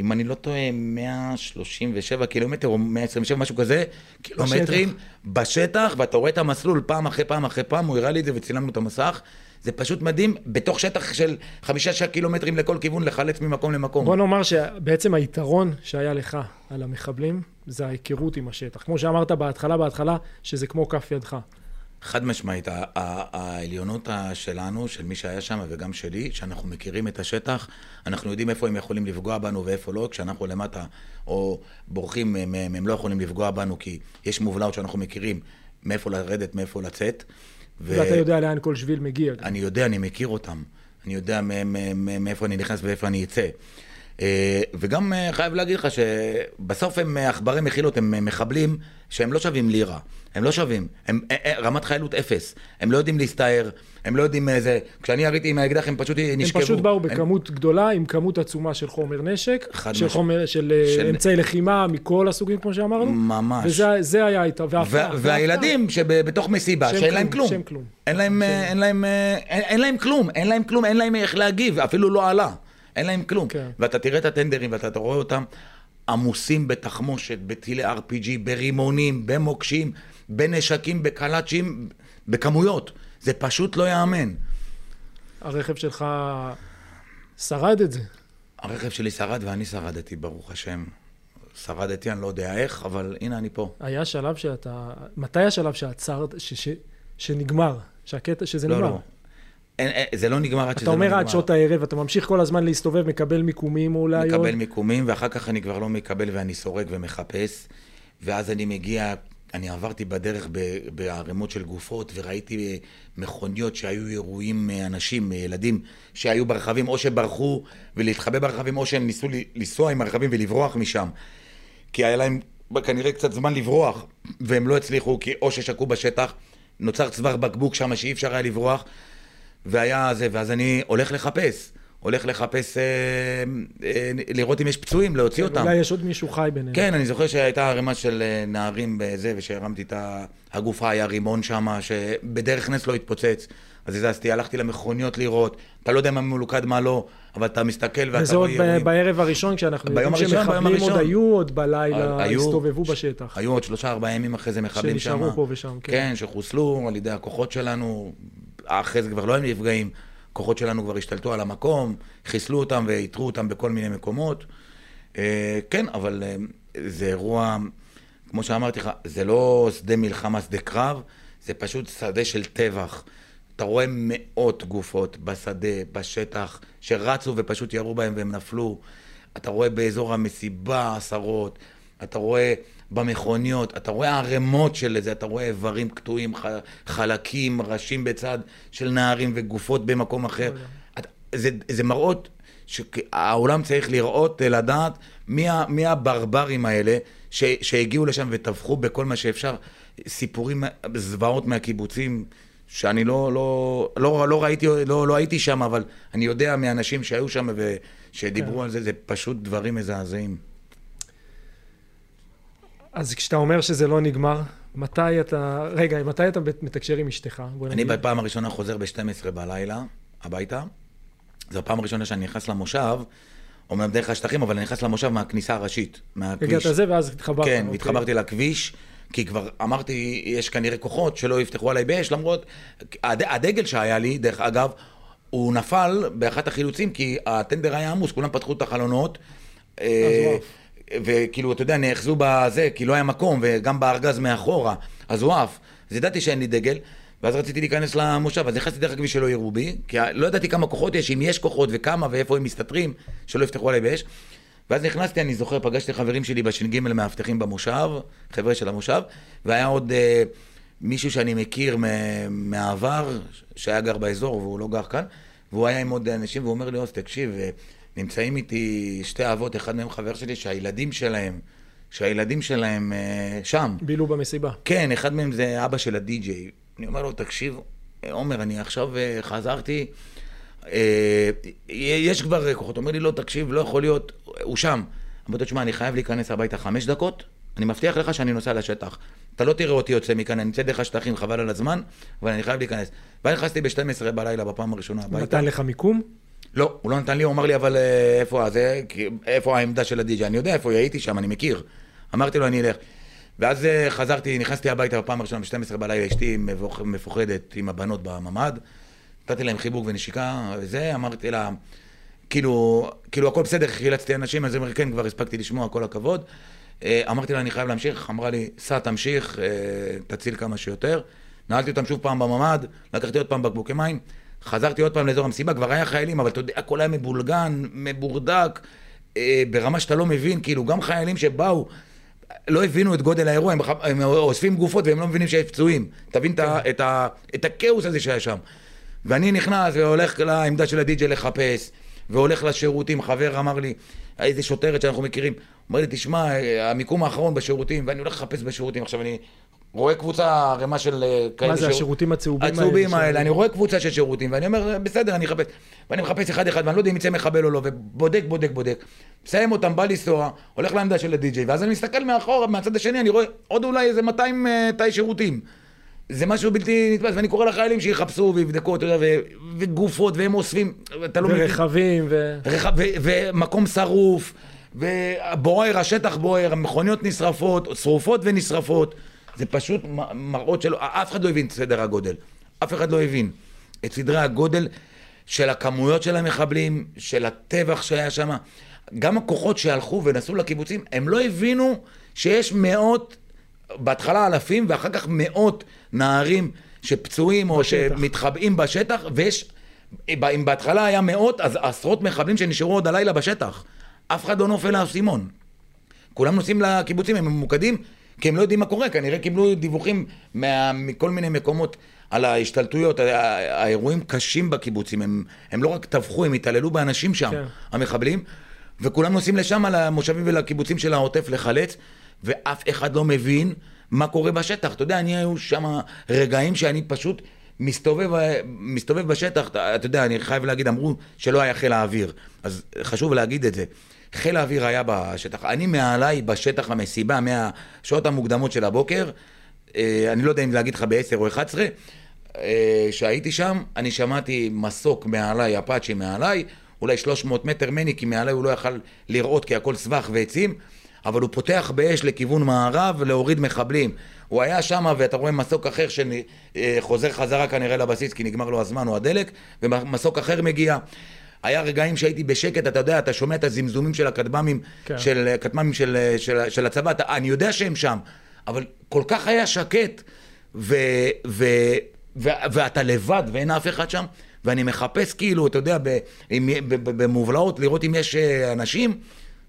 אם אני לא טועה, 137 קילומטר, או 127, משהו כזה, קילומטרים בשטח, ואתה רואה את המסלול פעם אחרי פעם אחרי פעם, הוא הראה לי את זה וצילמנו את המסך. זה פשוט מדהים, בתוך שטח של חמישה קילומטרים לכל כיוון, לחלץ ממקום למקום. בוא נאמר שבעצם היתרון שהיה לך על המחבלים, זה ההיכרות עם השטח. כמו שאמרת בהתחלה, בהתחלה, שזה כמו כף ידך. חד משמעית, העליונות שלנו, של מי שהיה שם וגם שלי, שאנחנו מכירים את השטח, אנחנו יודעים איפה הם יכולים לפגוע בנו ואיפה לא, כשאנחנו למטה או בורחים מהם, הם לא יכולים לפגוע בנו כי יש מובלעות שאנחנו מכירים מאיפה לרדת, מאיפה לצאת. ו- ואתה יודע לאן כל שביל מגיע. אני יודע, אני מכיר אותם. אני יודע מאיפה אני נכנס ואיפה אני אצא. אה, וגם אה, חייב להגיד לך שבסוף הם אה, עכברי מחילות, הם מחבלים שהם לא שווים לירה. הם לא שווים. הם רמת חיילות אפס. הם לא יודעים להסתער, הם לא יודעים איזה... כשאני יריתי עם האקדח הם פשוט הם נשכבו. פשוט באו הם- בכמות גדולה, עם כמות עצומה של חומר נשק, חד של משמעית. חומר, של של- אמצעי לחימה מכל הסוגים, כמו שאמרנו. ממש. וזה זה היה איתה, והילדים שבתוך מסיבה, שאין להם כלום. שהם כלום. אין להם כלום, אין להם כלום, אין להם איך להגיב, אפילו לא עלה. אין להם כלום. כן. ואתה תראה את הטנדרים ואתה רואה אותם עמוסים בתחמושת, בטילי RPG, ברימונים, במוקשים, בנשקים, בקלאצ'ים, בכמויות. זה פשוט לא ייאמן. הרכב שלך שרד את זה. הרכב שלי שרד ואני שרדתי, ברוך השם. שרדתי, אני לא יודע איך, אבל הנה אני פה. היה שלב שאתה... מתי השלב שעצרת, ש, ש, שנגמר? שהקטע, שזה לא, נגמר? לא. אין, אין, זה לא נגמר עד שזה אתה לא אומר נגמר. עד שעות הערב, אתה ממשיך כל הזמן להסתובב, מקבל מיקומים אולי עוד. מקבל מיקומים, ואחר כך אני כבר לא מקבל ואני סורק ומחפש. ואז אני מגיע, אני עברתי בדרך בערימות של גופות, וראיתי מכוניות שהיו אירועים אנשים, ילדים, שהיו ברכבים, או שברחו ולהתחבא ברכבים, או שהם ניסו לנסוע עם הרכבים ולברוח משם. כי היה להם כנראה קצת זמן לברוח, והם לא הצליחו, כי או ששקעו בשטח, נוצר צוואר בקבוק שם שאי אפשר היה לברוח, והיה זה, ואז אני הולך לחפש. הולך לחפש, אה, אה, לראות אם יש פצועים, להוציא אותם. אולי יש עוד מישהו חי ביניהם. כן, אני זוכר שהייתה ערימה של אה, נערים בזה, ושהרמתי את הגופה, היה רימון שם, שבדרך נס לא התפוצץ. אז הזזתי, הלכתי למכוניות לראות, אתה לא יודע מה מלוכד, מה לא, אבל אתה מסתכל ואתה וזה עוד רואה ב- אירועים. בערב הראשון, כשאנחנו יודעים שמחבלים עוד. היו, עוד בלילה היו- הסתובבו בשטח. היו עוד שלושה, ארבעה ימים אחרי זה מחבלים שם. שנשארו פה ושם, כן. כן, שחוסלו על ידי הכוחות שלנו, אחרי זה כבר לא הם נפגעים, כוחות שלנו כבר השתלטו על המקום, חיסלו אותם ואיתרו אותם בכל מיני מקומות. אה, כן, אבל אה, זה אירוע, כמו שאמרתי לך, זה לא שדה מלחמה, שדה קרב, זה פשוט שדה של טבח. אתה רואה מאות גופות בשדה, בשטח, שרצו ופשוט ירו בהם והם נפלו. אתה רואה באזור המסיבה עשרות, אתה רואה במכוניות, אתה רואה ערימות של זה, אתה רואה איברים קטועים, ח- חלקים, ראשים בצד של נערים וגופות במקום אחר. אתה, זה, זה מראות שהעולם צריך לראות, לדעת מי, מי הברברים האלה ש, שהגיעו לשם וטבחו בכל מה שאפשר. סיפורים, זוועות מהקיבוצים, שאני לא, לא, לא, לא ראיתי, לא, לא הייתי שם, אבל אני יודע מאנשים שהיו שם ושדיברו כן. על זה, זה פשוט דברים מזעזעים. אז כשאתה אומר שזה לא נגמר, מתי אתה, רגע, מתי אתה מתקשר עם אשתך? אני בפעם הראשונה חוזר ב-12 בלילה הביתה. זו הפעם הראשונה שאני נכנס למושב, אומנם דרך השטחים, אבל אני נכנס למושב מהכניסה הראשית, מהכביש. הגעת לזה ואז התחברת. כן, אוקיי. התחברתי לכביש. כי כבר אמרתי, יש כנראה כוחות שלא יפתחו עליי באש, למרות, הד, הדגל שהיה לי, דרך אגב, הוא נפל באחת החילוצים, כי הטנדר היה עמוס, כולם פתחו את החלונות. אה, וכאילו, אתה יודע, נאחזו בזה, כי לא היה מקום, וגם בארגז מאחורה, אז הוא עף. אז ידעתי שאין לי דגל, ואז רציתי להיכנס למושב, אז נכנסתי דרך הכביש שלא יראו בי, כי לא ידעתי כמה כוחות יש, אם יש כוחות וכמה ואיפה הם מסתתרים, שלא יפתחו עליי באש. ואז נכנסתי, אני זוכר, פגשתי חברים שלי בש"ג מאבטחים במושב, חבר'ה של המושב, והיה עוד אה, מישהו שאני מכיר מהעבר, שהיה גר באזור והוא לא גר כאן, והוא היה עם עוד אנשים, והוא אומר לי, עוז, תקשיב, אה, נמצאים איתי שתי אבות, אחד מהם חבר שלי, שהילדים שלהם, שהילדים שלהם אה, שם. בילו במסיבה. כן, אחד מהם זה אבא של הדי-ג'יי. אני אומר לו, תקשיב, עומר, אני עכשיו אה, חזרתי, אה, יש כבר כוחות. הוא אומר לי, לא, תקשיב, לא יכול להיות, הוא שם. אמרתי לו, תשמע, אני חייב להיכנס הביתה חמש דקות, אני מבטיח לך שאני נוסע לשטח. אתה לא תראה אותי יוצא מכאן, אני אצא דרך השטחים, חבל על הזמן, אבל אני חייב להיכנס. ואז נכנסתי ב-12 בלילה בפעם הראשונה הביתה. נתן לך מיקום? לא, הוא לא נתן לי, הוא אמר לי, אבל אה, איפה זה, איפה העמדה של הדי.ג'יי? אני יודע איפה, הייתי שם, אני מכיר. אמרתי לו, אני אלך. ואז אה, חזרתי, נכנסתי הביתה בפעם הראשונה ב-12 בלילה, אשתי מפוחדת עם הבנות בממ"ד. נתתי להם חיבוק ונשיקה, וזה, אמרתי לה, כאילו, כאילו הכל בסדר, חילצתי אנשים, אז היא אומרת, כן, כבר הספקתי לשמוע, כל הכבוד. אה, אמרתי לה, אני חייב להמשיך, אמרה לי, סע, תמשיך, תציל כמה שיותר. נעלתי אותם שוב פעם בממ"ד, לקחתי עוד פעם בקבוקי מים. חזרתי עוד פעם לאזור המסיבה, כבר היה חיילים, אבל אתה יודע, הכל היה מבולגן, מבורדק, אה, ברמה שאתה לא מבין, כאילו, גם חיילים שבאו, לא הבינו את גודל האירוע, הם, הם אוספים גופות והם לא מבינים שיש פצועים. תבין כן. את, את, את הכאוס הזה שהיה שם. ואני נכנס והולך לעמדה של הדי-ג'יי לחפש, והולך לשירותים, חבר אמר לי, איזה שוטרת שאנחנו מכירים, אומר לי, תשמע, המיקום האחרון בשירותים, ואני הולך לחפש בשירותים, עכשיו אני רואה קבוצה ערימה של אה, כאלה... מה זה, השירותים הצהובים האלה? הצהובים האלה, אני רואה קבוצה של שירותים, ואני אומר, בסדר, אני אחפש. ואני מחפש אחד-אחד, ואני לא יודע אם יצא מחבל או לא, ובודק, בודק, בודק. מסיים אותם, בא לנסוע, הולך לעמדה של הדי-ג'יי, ואז אני מסתכל מאחורה, מהצד השני, אני רואה עוד אולי איזה 200 אה, תאי שירותים. זה משהו בלתי נתפס, ואני קורא לחיילים שיחפשו ויבדקו, אתה יודע, וגופות, והם אוספים, אתה לא מבין. ורכבים, ו... ומקום שרוף, ובוער, השטח בוער, המכוניות נשרפות, שרופות ונשרפות. זה פשוט מראות שלא, אף אחד לא הבין את סדר הגודל. אף אחד לא הבין את סדרי הגודל של הכמויות של המחבלים, של הטבח שהיה שם. גם הכוחות שהלכו ונסעו לקיבוצים, הם לא הבינו שיש מאות, בהתחלה אלפים, ואחר כך מאות נערים שפצועים או שמתחבאים בשטח, ויש, אם בהתחלה היה מאות, אז עשרות מחבלים שנשארו עוד הלילה בשטח. אף אחד לא נופל לאסימון. כולם נוסעים לקיבוצים, הם ממוקדים כי הם לא יודעים מה קורה, כנראה קיבלו דיווחים מה, מכל מיני מקומות על ההשתלטויות, האירועים קשים בקיבוצים, הם, הם לא רק טבחו, הם התעללו באנשים שם, כן. המחבלים, וכולם נוסעים לשם, למושבים ולקיבוצים של העוטף לחלץ, ואף אחד לא מבין מה קורה בשטח. אתה יודע, אני היו שם רגעים שאני פשוט מסתובב, מסתובב בשטח, אתה יודע, אני חייב להגיד, אמרו שלא היה חיל האוויר, אז חשוב להגיד את זה. חיל האוויר היה בשטח. אני מעליי בשטח המסיבה מהשעות המוקדמות של הבוקר, אה, אני לא יודע אם להגיד לך ב-10 או 11, אה, שהייתי שם, אני שמעתי מסוק מעליי, אפאצ'י מעליי, אולי 300 מטר ממני, כי מעליי הוא לא יכל לראות כי הכל סבך ועצים, אבל הוא פותח באש לכיוון מערב להוריד מחבלים. הוא היה שם ואתה רואה מסוק אחר שחוזר אה, חזרה כנראה לבסיס כי נגמר לו הזמן או הדלק, ומסוק אחר מגיע. היה רגעים שהייתי בשקט, אתה יודע, אתה שומע את הזמזומים של הכטב"מים, כן. של כטב"מים של, של, של הצבא, אתה, אני יודע שהם שם, אבל כל כך היה שקט, ו, ו, ו, ואתה לבד ואין אף אחד שם, ואני מחפש כאילו, אתה יודע, במובלעות, לראות אם יש אה, אנשים,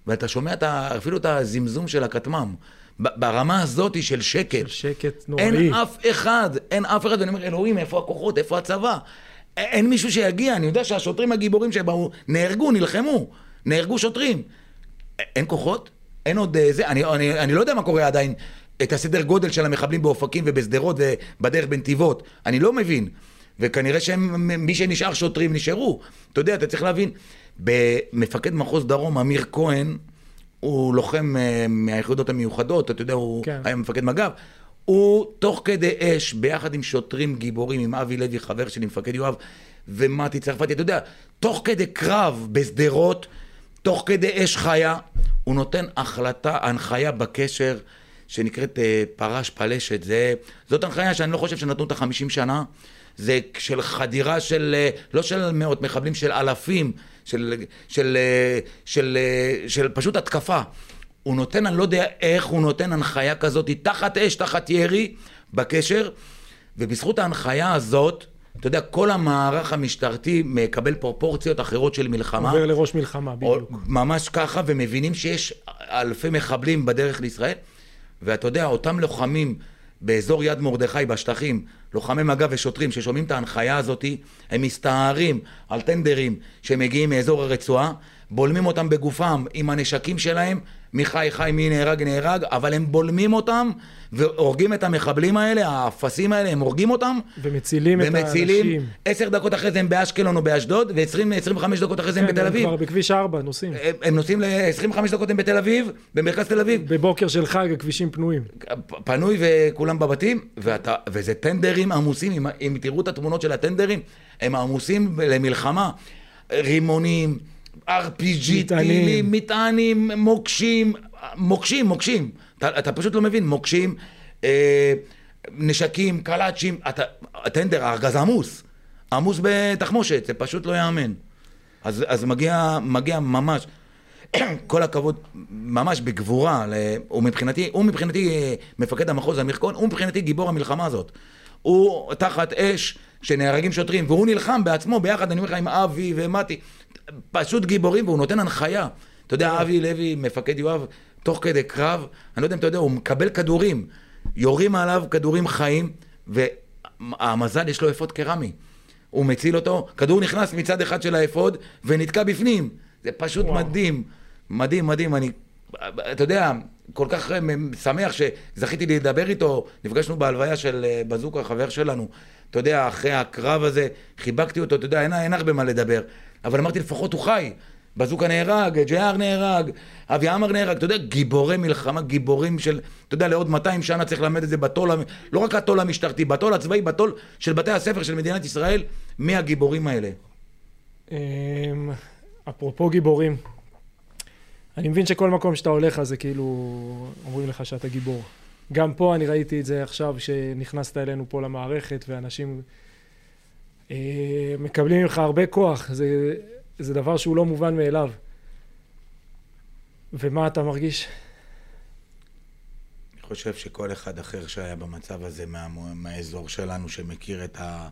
ואתה שומע את, אפילו את הזמזום של הכטמ"ם. ברמה הזאת של שקט. של שקט נוראי. אין אף אחד, אין אף אחד, ואני אומר, אלוהים, איפה הכוחות, איפה הצבא? אין מישהו שיגיע, אני יודע שהשוטרים הגיבורים שבאו, נהרגו, נלחמו, נהרגו שוטרים. אין כוחות, אין עוד אה, זה, אני, אני, אני לא יודע מה קורה עדיין, את הסדר גודל של המחבלים באופקים ובשדרות ובדרך בנתיבות, אני לא מבין. וכנראה שמי שנשאר שוטרים נשארו. אתה יודע, אתה צריך להבין, במפקד מחוז דרום, אמיר כהן, הוא לוחם אה, מהיחידות המיוחדות, אתה יודע, הוא כן. היה מפקד מג"ב. הוא תוך כדי אש, ביחד עם שוטרים גיבורים, עם אבי לוי, חבר שלי, מפקד יואב, ומתי צרפתי, אתה יודע, תוך כדי קרב בשדרות, תוך כדי אש חיה, הוא נותן החלטה, הנחיה בקשר שנקראת uh, פרש פלשת. זה, זאת הנחיה שאני לא חושב שנתנו אותה 50 שנה. זה של חדירה של, uh, לא של מאות מחבלים, של אלפים, של, של, uh, של, uh, של פשוט התקפה. הוא נותן, אני לא יודע איך הוא נותן הנחיה כזאת, תחת אש, תחת ירי, בקשר, ובזכות ההנחיה הזאת, אתה יודע, כל המערך המשטרתי מקבל פרופורציות אחרות של מלחמה. עובר לראש מלחמה, בדיוק. ממש ככה, ומבינים שיש אלפי מחבלים בדרך לישראל. ואתה יודע, אותם לוחמים באזור יד מרדכי בשטחים, לוחמי מג"ב ושוטרים ששומעים את ההנחיה הזאת, הם מסתערים על טנדרים שמגיעים מאזור הרצועה, בולמים אותם בגופם עם הנשקים שלהם, מי חי חי, מי נהרג נהרג, אבל הם בולמים אותם והורגים את המחבלים האלה, האפסים האלה, הם הורגים אותם. ומצילים, ומצילים את האנשים. עשר דקות אחרי זה הם באשקלון או באשדוד, ו-25 דקות אחרי זה כן, הם בתל אביב. הם כבר בכביש 4 נוסעים. הם, הם נוסעים ל-25 דקות הם בתל אביב, במרכז תל אביב. בבוקר של חג הכבישים פנויים. פנוי וכולם בבתים, ואתה, וזה טנדרים עמוסים, אם, אם תראו את התמונות של הטנדרים, הם עמוסים למלחמה. רימונים, RPG, טילים, מטענים, מוקשים, מוקשים, מוקשים. אתה, אתה פשוט לא מבין, מוקשים, אה, נשקים, קלאצ'ים, אתה, הטנדר, הארגז עמוס, עמוס בתחמושת, זה פשוט לא ייאמן. אז, אז מגיע, מגיע ממש, כל הכבוד, ממש בגבורה, הוא מבחינתי, הוא מבחינתי אה, מפקד המחוז אמיר כהן, הוא מבחינתי גיבור המלחמה הזאת. הוא תחת אש, שנהרגים שוטרים, והוא נלחם בעצמו ביחד, אני אומר לך, עם אבי ומתי. פשוט גיבורים, והוא נותן הנחיה. אתה יודע, אבי לוי, מפקד יואב, תוך כדי קרב, אני לא יודע אם אתה יודע, הוא מקבל כדורים. יורים עליו כדורים חיים, והמזל יש לו אפוד קרמי. הוא מציל אותו, כדור נכנס מצד אחד של האפוד ונתקע בפנים. זה פשוט וואו. מדהים. מדהים, מדהים. אני, אתה יודע, כל כך שמח שזכיתי לדבר איתו. נפגשנו בהלוויה של אה, בזוקה, חבר שלנו. אתה יודע, אחרי הקרב הזה, חיבקתי אותו, אתה יודע, אין, אין הרבה מה לדבר. אבל אמרתי, לפחות הוא חי. בזוקה נהרג, ג'יאר נהרג, אבי עמר נהרג, אתה יודע, גיבורי מלחמה, גיבורים של, אתה יודע, לעוד 200 שנה צריך ללמד את זה בתול, לא רק התול המשטרתי, בתול הצבאי, בתול של בתי הספר של מדינת ישראל, מי הגיבורים האלה? אמ, אפרופו גיבורים, אני מבין שכל מקום שאתה הולך אז זה כאילו אומרים לך שאתה גיבור. גם פה אני ראיתי את זה עכשיו שנכנסת אלינו פה למערכת ואנשים מקבלים ממך הרבה כוח, זה, זה דבר שהוא לא מובן מאליו. ומה אתה מרגיש? אני חושב שכל אחד אחר שהיה במצב הזה מה, מהאזור שלנו, שמכיר את, ה,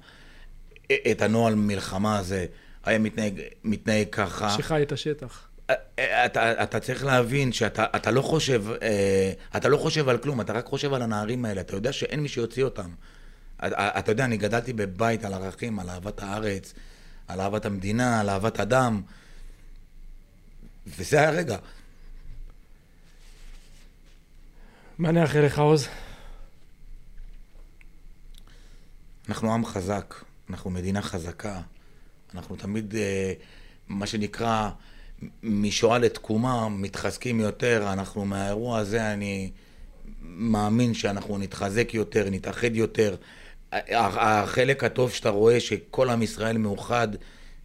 את הנוהל מלחמה הזה, היה מתנהג, מתנהג ככה. שחי את השטח. אה, אה, אתה, אתה צריך להבין שאתה אתה לא חושב, אתה לא חושב על כלום, אתה רק חושב על הנערים האלה, אתה יודע שאין מי שיוציא אותם. אתה יודע, אני גדלתי בבית על ערכים, על אהבת הארץ, על אהבת המדינה, על אהבת אדם, וזה היה הרגע. מה נאחל לך, עוז? אנחנו עם חזק, אנחנו מדינה חזקה, אנחנו תמיד, אה, מה שנקרא, משואה לתקומה, מתחזקים יותר, אנחנו מהאירוע הזה, אני מאמין שאנחנו נתחזק יותר, נתאחד יותר. החלק הטוב שאתה רואה שכל עם ישראל מאוחד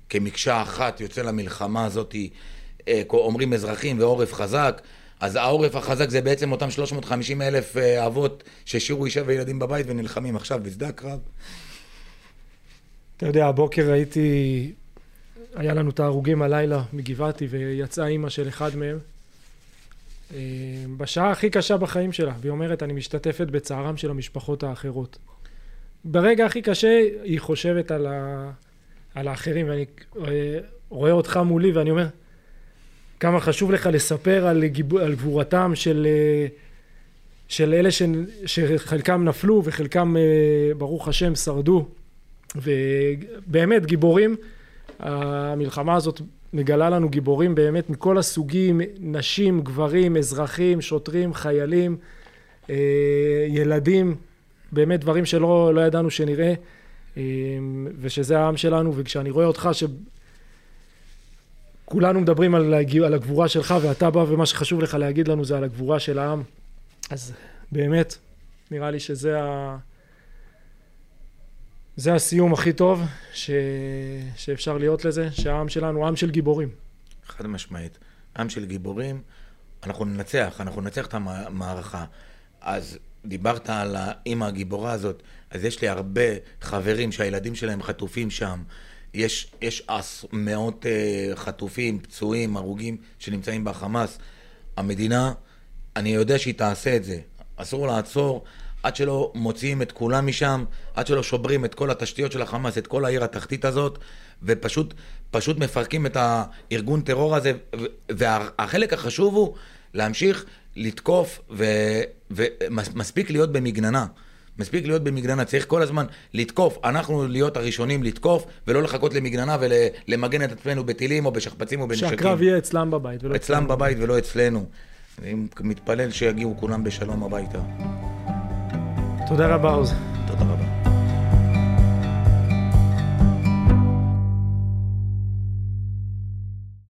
כמקשה אחת יוצא למלחמה הזאת, אה, אומרים אזרחים ועורף חזק, אז העורף החזק זה בעצם אותם 350 אלף אה, אבות שהשאירו אישה וילדים בבית ונלחמים עכשיו בשדה הקרב. אתה יודע, הבוקר ראיתי, היה לנו את ההרוגים הלילה מגבעתי ויצאה אימא של אחד מהם. אה, בשעה הכי קשה בחיים שלה, והיא אומרת, אני משתתפת בצערם של המשפחות האחרות. ברגע הכי קשה היא חושבת על, ה... על האחרים, ואני אה, רואה אותך מולי ואני אומר, כמה חשוב לך לספר על, גיב... על גבורתם של, אה, של אלה ש... שחלקם נפלו וחלקם, אה, ברוך השם, שרדו. ובאמת, גיבורים, המלחמה הזאת מגלה לנו גיבורים באמת מכל הסוגים, נשים, גברים, אזרחים, שוטרים, חיילים, ילדים, באמת דברים שלא לא ידענו שנראה, אה, ושזה העם שלנו, וכשאני רואה אותך ש... כולנו מדברים על, על הגבורה שלך, ואתה בא ומה שחשוב לך להגיד לנו זה על הגבורה של העם. אז באמת, נראה לי שזה ה... זה הסיום הכי טוב ש... שאפשר להיות לזה, שהעם שלנו הוא עם של גיבורים. חד משמעית. עם של גיבורים, אנחנו ננצח, אנחנו ננצח את המערכה. אז דיברת על האימא הגיבורה הזאת, אז יש לי הרבה חברים שהילדים שלהם חטופים שם. יש, יש אס, מאות uh, חטופים, פצועים, הרוגים שנמצאים בחמאס. המדינה, אני יודע שהיא תעשה את זה. אסור לעצור עד שלא מוציאים את כולם משם, עד שלא שוברים את כל התשתיות של החמאס, את כל העיר התחתית הזאת, ופשוט פשוט מפרקים את הארגון טרור הזה. והחלק החשוב הוא להמשיך לתקוף, ומספיק להיות במגננה. מספיק להיות במגננה, צריך כל הזמן לתקוף, אנחנו להיות הראשונים לתקוף, ולא לחכות למגננה ולמגן את עצמנו בטילים או בשכפ"צים או בנשקים. שהקרב יהיה אצלם בבית ולא אצלם. אצלם בבית ולא אצלנו. אני מתפלל שיגיעו כולם בשלום הביתה. תודה רבה, עוז. תודה רבה.